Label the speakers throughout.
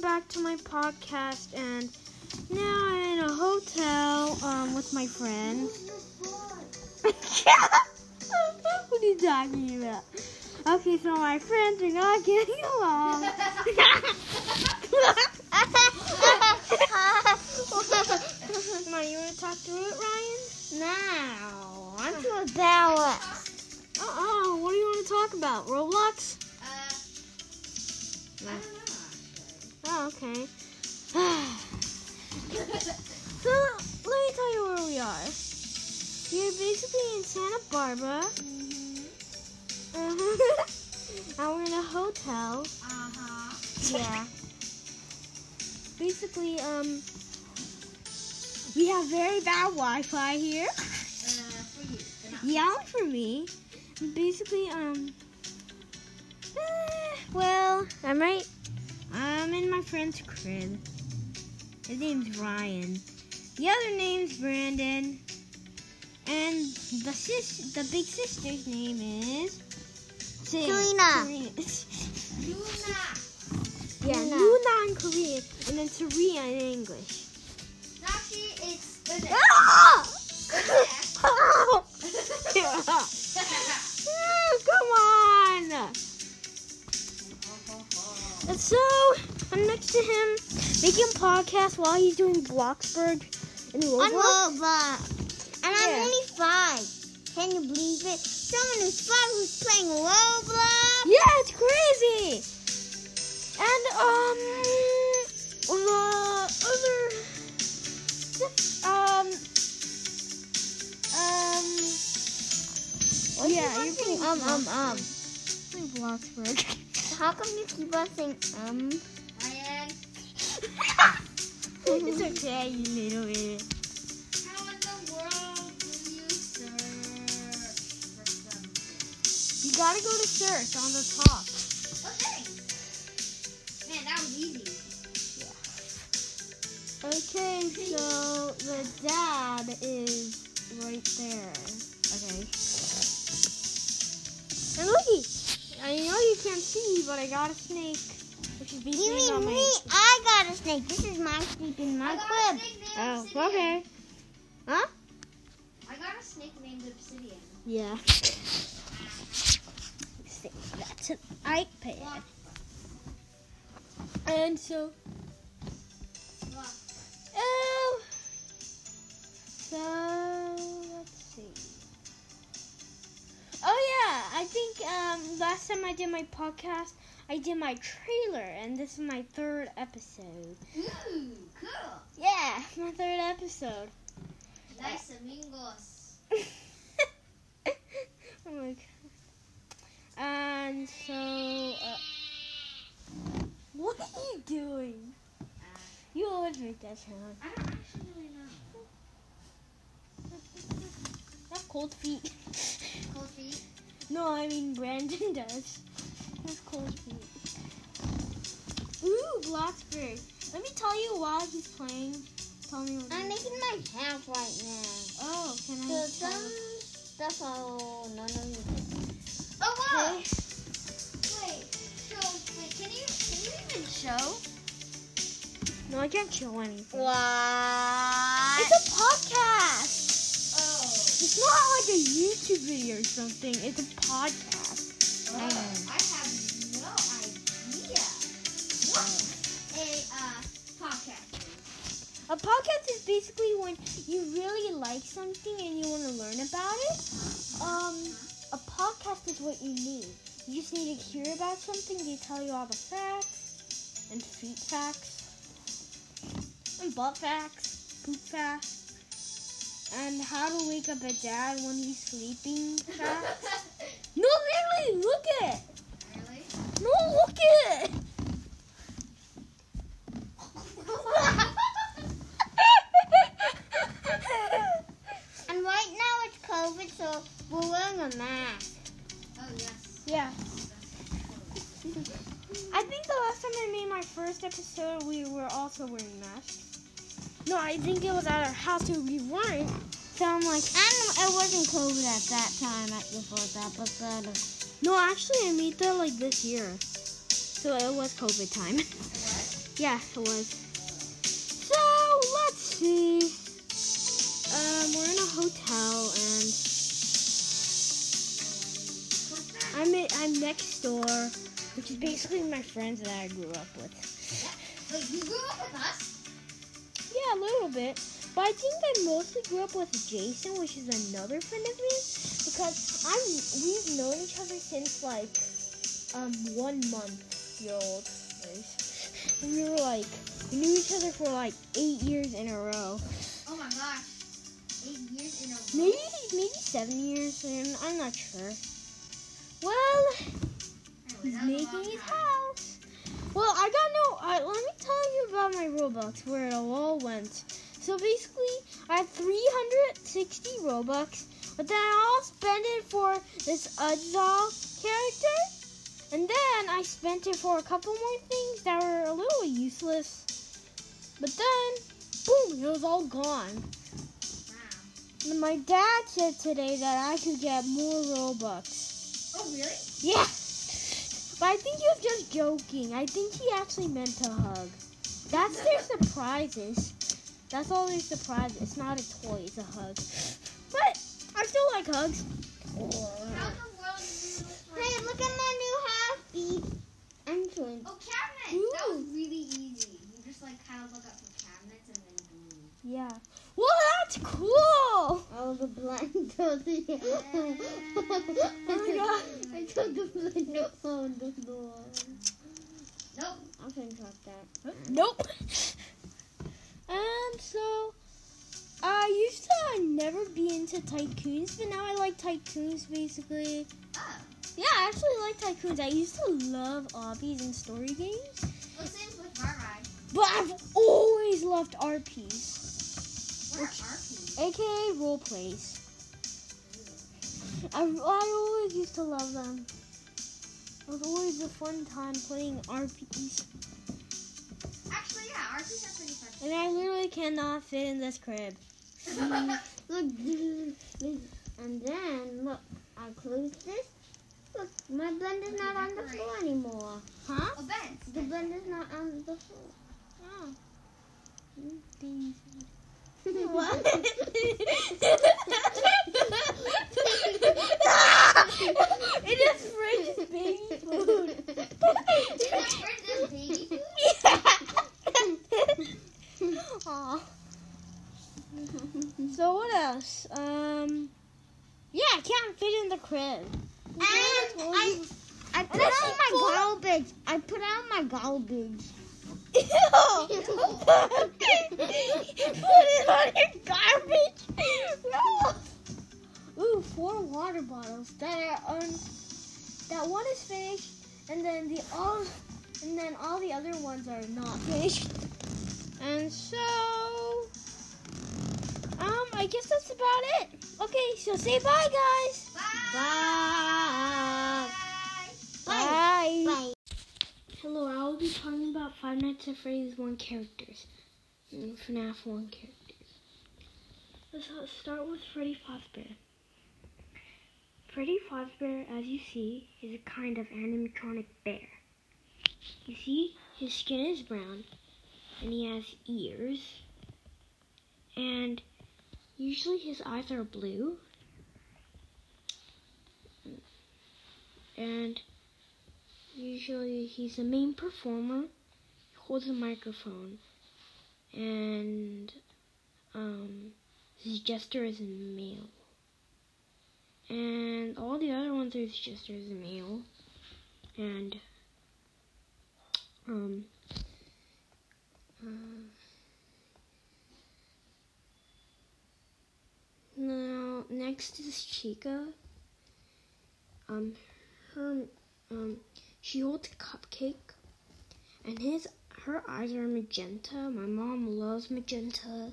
Speaker 1: welcome back to my podcast. And now I'm in a hotel um, with my friends. what are you talking about? Okay, so my friends are not getting along. Come on, you want to talk through it, Ryan?
Speaker 2: now, I'm to about
Speaker 1: Uh oh, what do you want to talk about? Roblox?
Speaker 2: Uh,
Speaker 1: Oh, okay. so, let me tell you where we are. You're basically in Santa Barbara. and we're in a hotel.
Speaker 2: uh-huh.
Speaker 1: Yeah. Basically, um, we have very bad Wi-Fi here.
Speaker 2: Uh, for you.
Speaker 1: Yeah, for me. Basically, um, eh, well, I'm right. In my friend's crib. His name's Ryan. The other name's Brandon. And the sis, the big sister's name is
Speaker 2: Selena. Luna.
Speaker 1: yeah,
Speaker 2: Luna.
Speaker 1: Luna in Korean, and then Serena in English.
Speaker 2: Actually, it's ah! good.
Speaker 1: Come on! And so, I'm next to him making a podcast while he's doing Bloxburg in
Speaker 2: On
Speaker 1: Roblox.
Speaker 2: Roblox. And I'm only five. Can you believe it? Someone who's five who's playing Roblox.
Speaker 1: Yeah, it's crazy! And, um, the other, um, um, yeah, you're playing
Speaker 2: Um, um, um.
Speaker 1: playing Bloxburg.
Speaker 2: How come you keep on saying um?
Speaker 1: It's okay, you little idiot.
Speaker 2: How in the world do you search?
Speaker 1: You gotta go to search on the top.
Speaker 2: Okay. Man, that was easy.
Speaker 1: Okay, so the dad is right there. Okay. And looky, I know you can't see, but I got a snake, which is basically on my.
Speaker 2: A snake. This is my snake in my crib.
Speaker 1: Oh, okay. Huh?
Speaker 2: I got a snake named Obsidian.
Speaker 1: Yeah. That's an iPad. And so, oh, so let's see. Oh yeah, I think um, last time I did my podcast, I did my trailer, and this is my third episode.
Speaker 2: Ooh, cool.
Speaker 1: Yeah, my third episode.
Speaker 2: Nice amigos.
Speaker 1: oh my god. And so, uh, what are you doing? You always make that sound.
Speaker 2: I don't actually really know.
Speaker 1: That's cold feet.
Speaker 2: Cold feet.
Speaker 1: No, I mean Brandon does. That's cold feet. Ooh, Bloxburg. Let me tell you while he's playing. Tell me what.
Speaker 2: I'm making my house right now.
Speaker 1: Oh, can I?
Speaker 2: So some stuff I'll none of you can. Oh wow!
Speaker 1: Okay.
Speaker 2: Oh, wait, so wait, can you can you even show?
Speaker 1: No, I can't show anything.
Speaker 2: What?
Speaker 1: It's a podcast.
Speaker 2: oh.
Speaker 1: It's not like a YouTube video or something. It's a podcast.
Speaker 2: Oh, A podcast is
Speaker 1: basically when you really like something and you want to learn about it. Um, a podcast is what you need. You just need to hear about something. They tell you all the facts and feet facts and butt facts, poop facts, and how to wake up a dad when he's sleeping facts. episode. no, actually, I made that like this year. So it was COVID time.
Speaker 2: What?
Speaker 1: Yeah, it was. So let's see. Um, we're in a hotel and I'm in, I'm next door, which is basically my friends that I grew up with.
Speaker 2: Wait, you grew up with us?
Speaker 1: Yeah, a little bit. But I think I mostly grew up with Jason, which is another friend of mine, because I'm we've known each other since like um one month year old. We were like we knew each other for like eight years in a row.
Speaker 2: Oh my gosh. Eight years in a row.
Speaker 1: Maybe maybe seven years, and I'm not sure. Well, he's making his house. Well, I got no. Uh, let me tell you about my Robux, where it all went. So basically, I had 360 Robux, but then I all spent it for this Udzal character, and then I spent it for a couple more things that were a little useless. But then, boom, it was all gone.
Speaker 2: Wow.
Speaker 1: And my dad said today that I could get more Robux.
Speaker 2: Oh, really?
Speaker 1: Yeah. But I think he was just joking. I think he actually meant to hug. That's their surprises. That's all their surprises. It's not a toy, it's a hug. But I still like hugs.
Speaker 2: How the world is Hey, look at my new happy entrance. Oh, cabinets. That was really easy. You just like kind of look up for cabinets and then boom.
Speaker 1: Yeah. Well, that's cool.
Speaker 2: Oh, the blind told me.
Speaker 1: Oh my God.
Speaker 2: I told the blind to open the door. Nope. I can trust that.
Speaker 1: Nope. And so, I used to never be into tycoons, but now I like tycoons basically.
Speaker 2: Oh.
Speaker 1: Yeah, I actually like tycoons. I used to love obbies and story games,
Speaker 2: Well, same with Rai
Speaker 1: but I've always loved RPs,
Speaker 2: What are RPs?
Speaker 1: aka role plays. I, I always used to love them. It was always a fun time playing RPs,
Speaker 2: Actually, yeah, RPs are pretty fun.
Speaker 1: and I literally cannot fit in this crib.
Speaker 2: look, and then look, I close this. Look, my blend is not on the floor anymore.
Speaker 1: Huh?
Speaker 2: A vent. The blend is not on the floor.
Speaker 1: Oh.
Speaker 2: what?
Speaker 1: it just fridge baby food. Aw. So what else? Um, yeah, I can't fit in the crib.
Speaker 2: I, I put out my garbage. I put out my garbage.
Speaker 1: Ew. Put it on your garbage. No. Ooh, four water bottles that are on. That one is finished, and then the all, and then all the other ones are not finished. And so, um, I guess that's about it. Okay, so say bye, guys.
Speaker 2: Bye.
Speaker 1: Bye.
Speaker 2: Bye.
Speaker 1: Hello, I will be talking about Five Nights at Freddy's 1 characters and FNAF 1 characters. Let's start with Freddy Fazbear. Freddy Fazbear, as you see, is a kind of animatronic bear. You see, his skin is brown, and he has ears, and usually his eyes are blue, and Usually he's the main performer. He holds a microphone. And um his gesture is male. And all the other ones are his gestures in male. And um uh, now next is Chica. Um her um she holds a cupcake, and his her eyes are magenta. My mom loves magenta,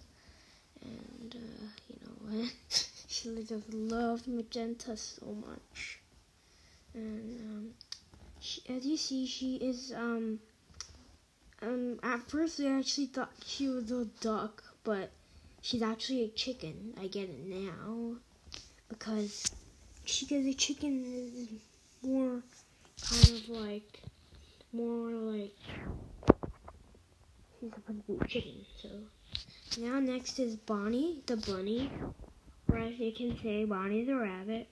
Speaker 1: and uh, you know what? she just loves magenta so much. And um, she, as you see, she is um um. At first, we actually thought she was a duck, but she's actually a chicken. I get it now because she because a chicken is more kind of like more like poo chicken. So now next is Bonnie the bunny, or as you can say, Bonnie the rabbit.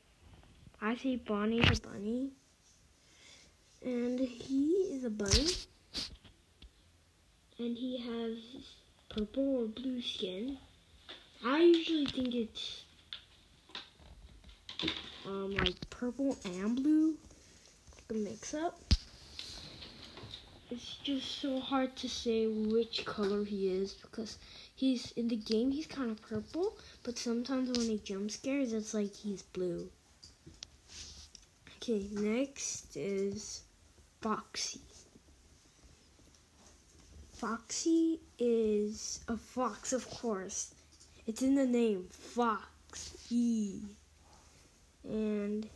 Speaker 1: I say Bonnie the bunny, and he is a bunny, and he has purple or blue skin. I usually think it's um, like purple and blue, like a mix up. It's just so hard to say which color he is because he's in the game he's kind of purple, but sometimes when he jump scares it's like he's blue. Okay, next is Foxy. Foxy is a fox, of course. It's in the name, Fox. E and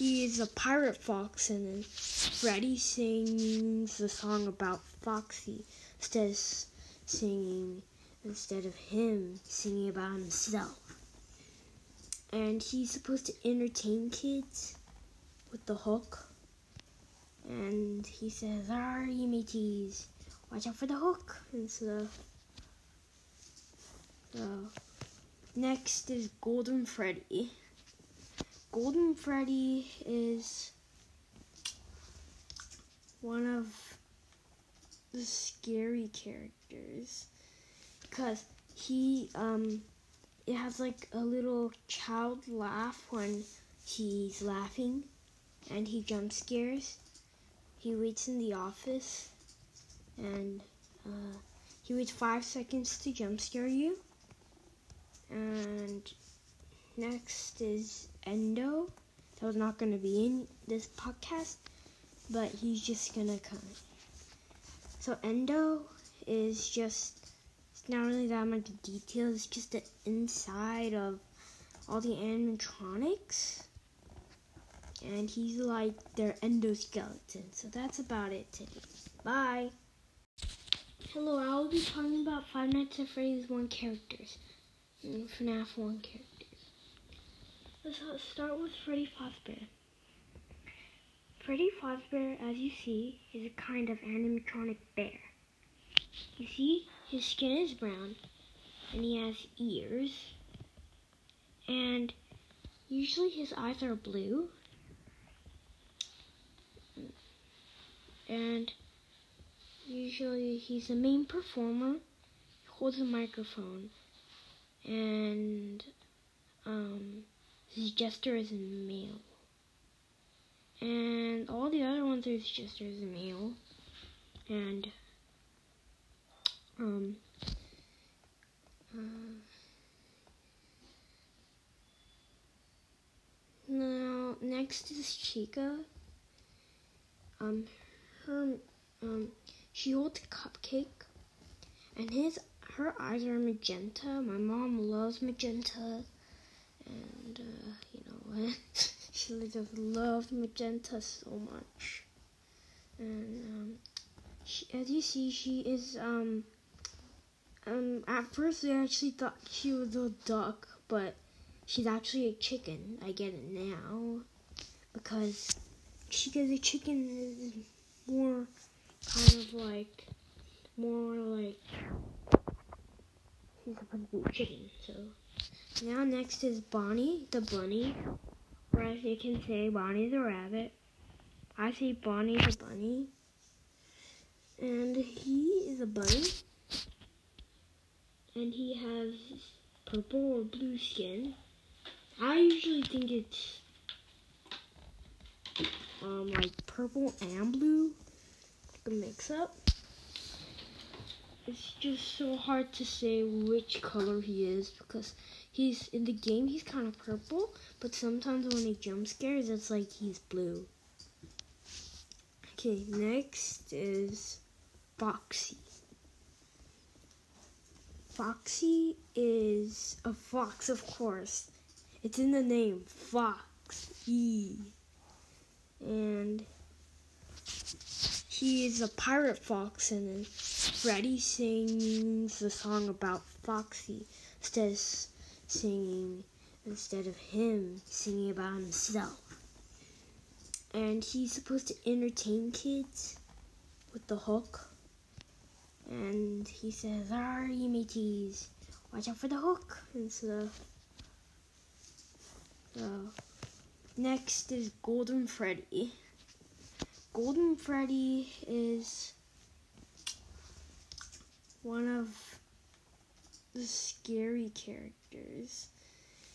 Speaker 1: he is a pirate fox and Freddy sings the song about Foxy instead of singing instead of him singing about himself. And he's supposed to entertain kids with the hook. And he says, Are you mateys? Watch out for the hook and. So Next is Golden Freddy. Golden Freddy is one of the scary characters because he um it has like a little child laugh when he's laughing and he jump scares. He waits in the office and uh, he waits five seconds to jump scare you and next is Endo. That was not going to be in this podcast, but he's just going to come. So Endo is just, it's not really that much detail, it's just the inside of all the animatronics. And he's like their endoskeleton. So that's about it today. Bye. Hello, I will be talking about Five Nights at Freddy's 1 characters. Mm, FNAF 1 characters. Let's start with Freddy Fazbear. Freddy Fazbear, as you see, is a kind of animatronic bear. You see, his skin is brown, and he has ears, and usually his eyes are blue, and usually he's the main performer, he holds a microphone, and um, his jester is male. And all the other ones are his jester is male. And um, uh, now next is Chica. Um, her um, she holds a cupcake, and his her eyes are magenta. My mom loves magenta, and uh, you know she just loves magenta so much. And um, she, as you see, she is um um. At first, I actually thought she was a duck, but she's actually a chicken. I get it now because she gets a chicken is more kind of like more like he's supposed to be chicken. So now next is Bonnie the bunny, or as you can say, Bonnie the rabbit. I say Bonnie the bunny, and he is a bunny, and he has purple or blue skin. I usually think it's um like purple and blue, a mix up it's just so hard to say which color he is because he's in the game he's kind of purple but sometimes when he jump scares it's like he's blue. Okay next is foxy. Foxy is a fox of course. It's in the name fox e and he is a pirate fox and Freddy sings the song about Foxy. Of singing instead of him singing about himself. And he's supposed to entertain kids with the hook. and he says, "Are you mateys? Watch out for the hook." And so, so next is Golden Freddy. Golden Freddy is one of the scary characters.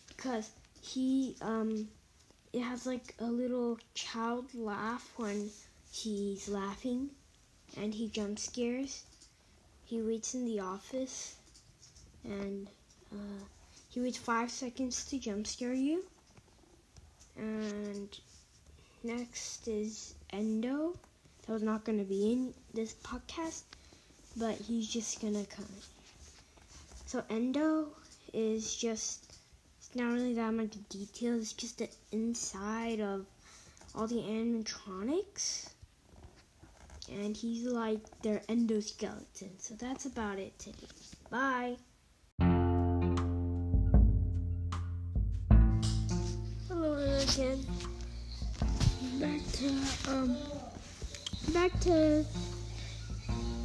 Speaker 1: Because he um it has like a little child laugh when he's laughing and he jump scares. He waits in the office and uh, he waits five seconds to jump scare you. And next is endo. That was not going to be in this podcast but he's just gonna come so endo is just it's not really that much detail. It's just the inside of all the animatronics. And he's like their endoskeleton. So that's about it today. Bye. Hello again. Back to um back to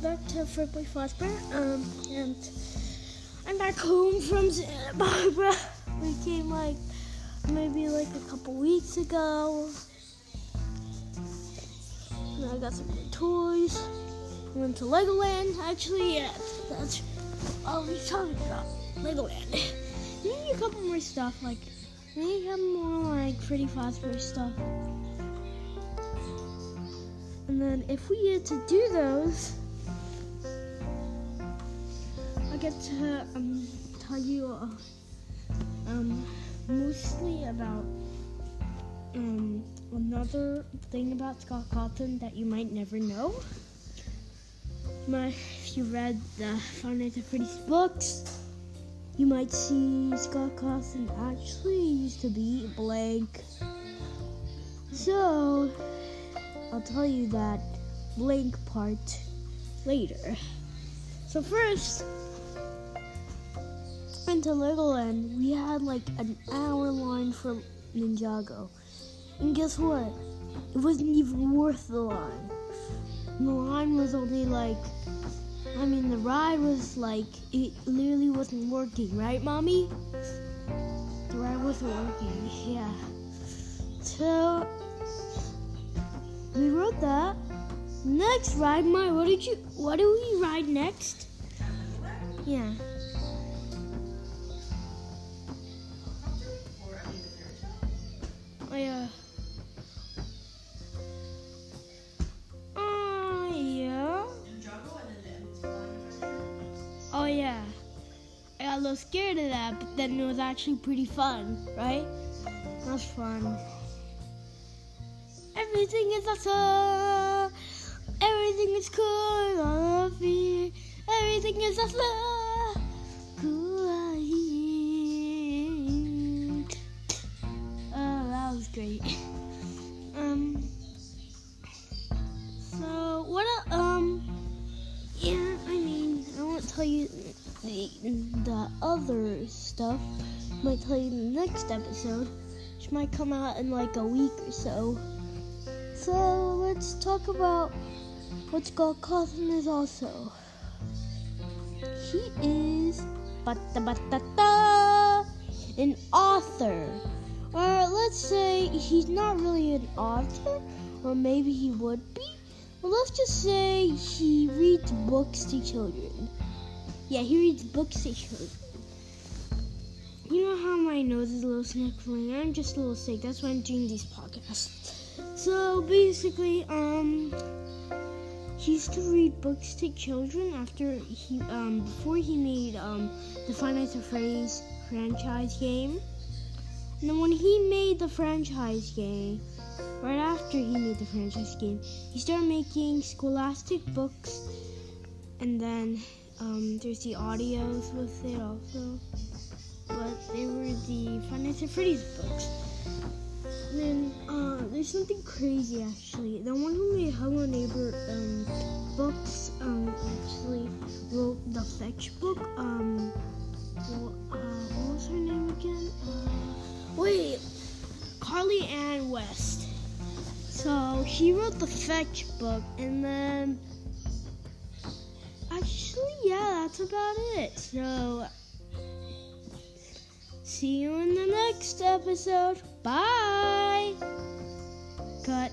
Speaker 1: back to Friendly Fosbury. Um and I'm back home from Santa Barbara. We came like maybe like a couple weeks ago. And I got some new toys. Went to Legoland. Actually, yeah, that's all we talking about. Legoland. Maybe a couple more stuff like maybe a more like pretty fast food stuff. And then if we get to do those, Get to um, tell you. Uh, um, mostly about um, another thing about Scott Cawthon that you might never know. My, if you read the Five Nights at Freddy's books, you might see Scott Cawthon actually used to be blank. So, I'll tell you that blank part later. So first, went to Legoland, we had like an hour line for Ninjago. And guess what? It wasn't even worth the line. The line was only like, I mean, the ride was like, it literally wasn't working, right, Mommy? The ride wasn't working, yeah. So, we rode that. Next ride, my, what did you, what did we ride next? Yeah. Oh, yeah. Oh, yeah. I got a little scared of that, but then it was actually pretty fun, right? That was fun. Everything is awesome. Everything is cool. I love you. Everything is awesome. Stuff. Might tell you in the next episode, which might come out in like a week or so. So let's talk about what Scott Cawthon is also. He is an author or let's say he's not really an author, or maybe he would be. But let's just say he reads books to children. Yeah, he reads books to children. You know how my nose is a little sniffling? I'm just a little sick. That's why I'm doing these podcasts. So basically, um, he used to read books to children after he, um, before he made um, the Five at Freddy's franchise game. And then when he made the franchise game, right after he made the franchise game, he started making scholastic books. And then um, there's the audios with it also. But they were the Five Nights at Freddy's books. And then uh, there's something crazy actually. The one who made Hello Neighbor um, books um, actually wrote the Fetch book. Um, well, uh, what was her name again? Uh, Wait, Carly Anne West. So she wrote the Fetch book, and then actually, yeah, that's about it. So, see you in the next episode. Bye. Cut.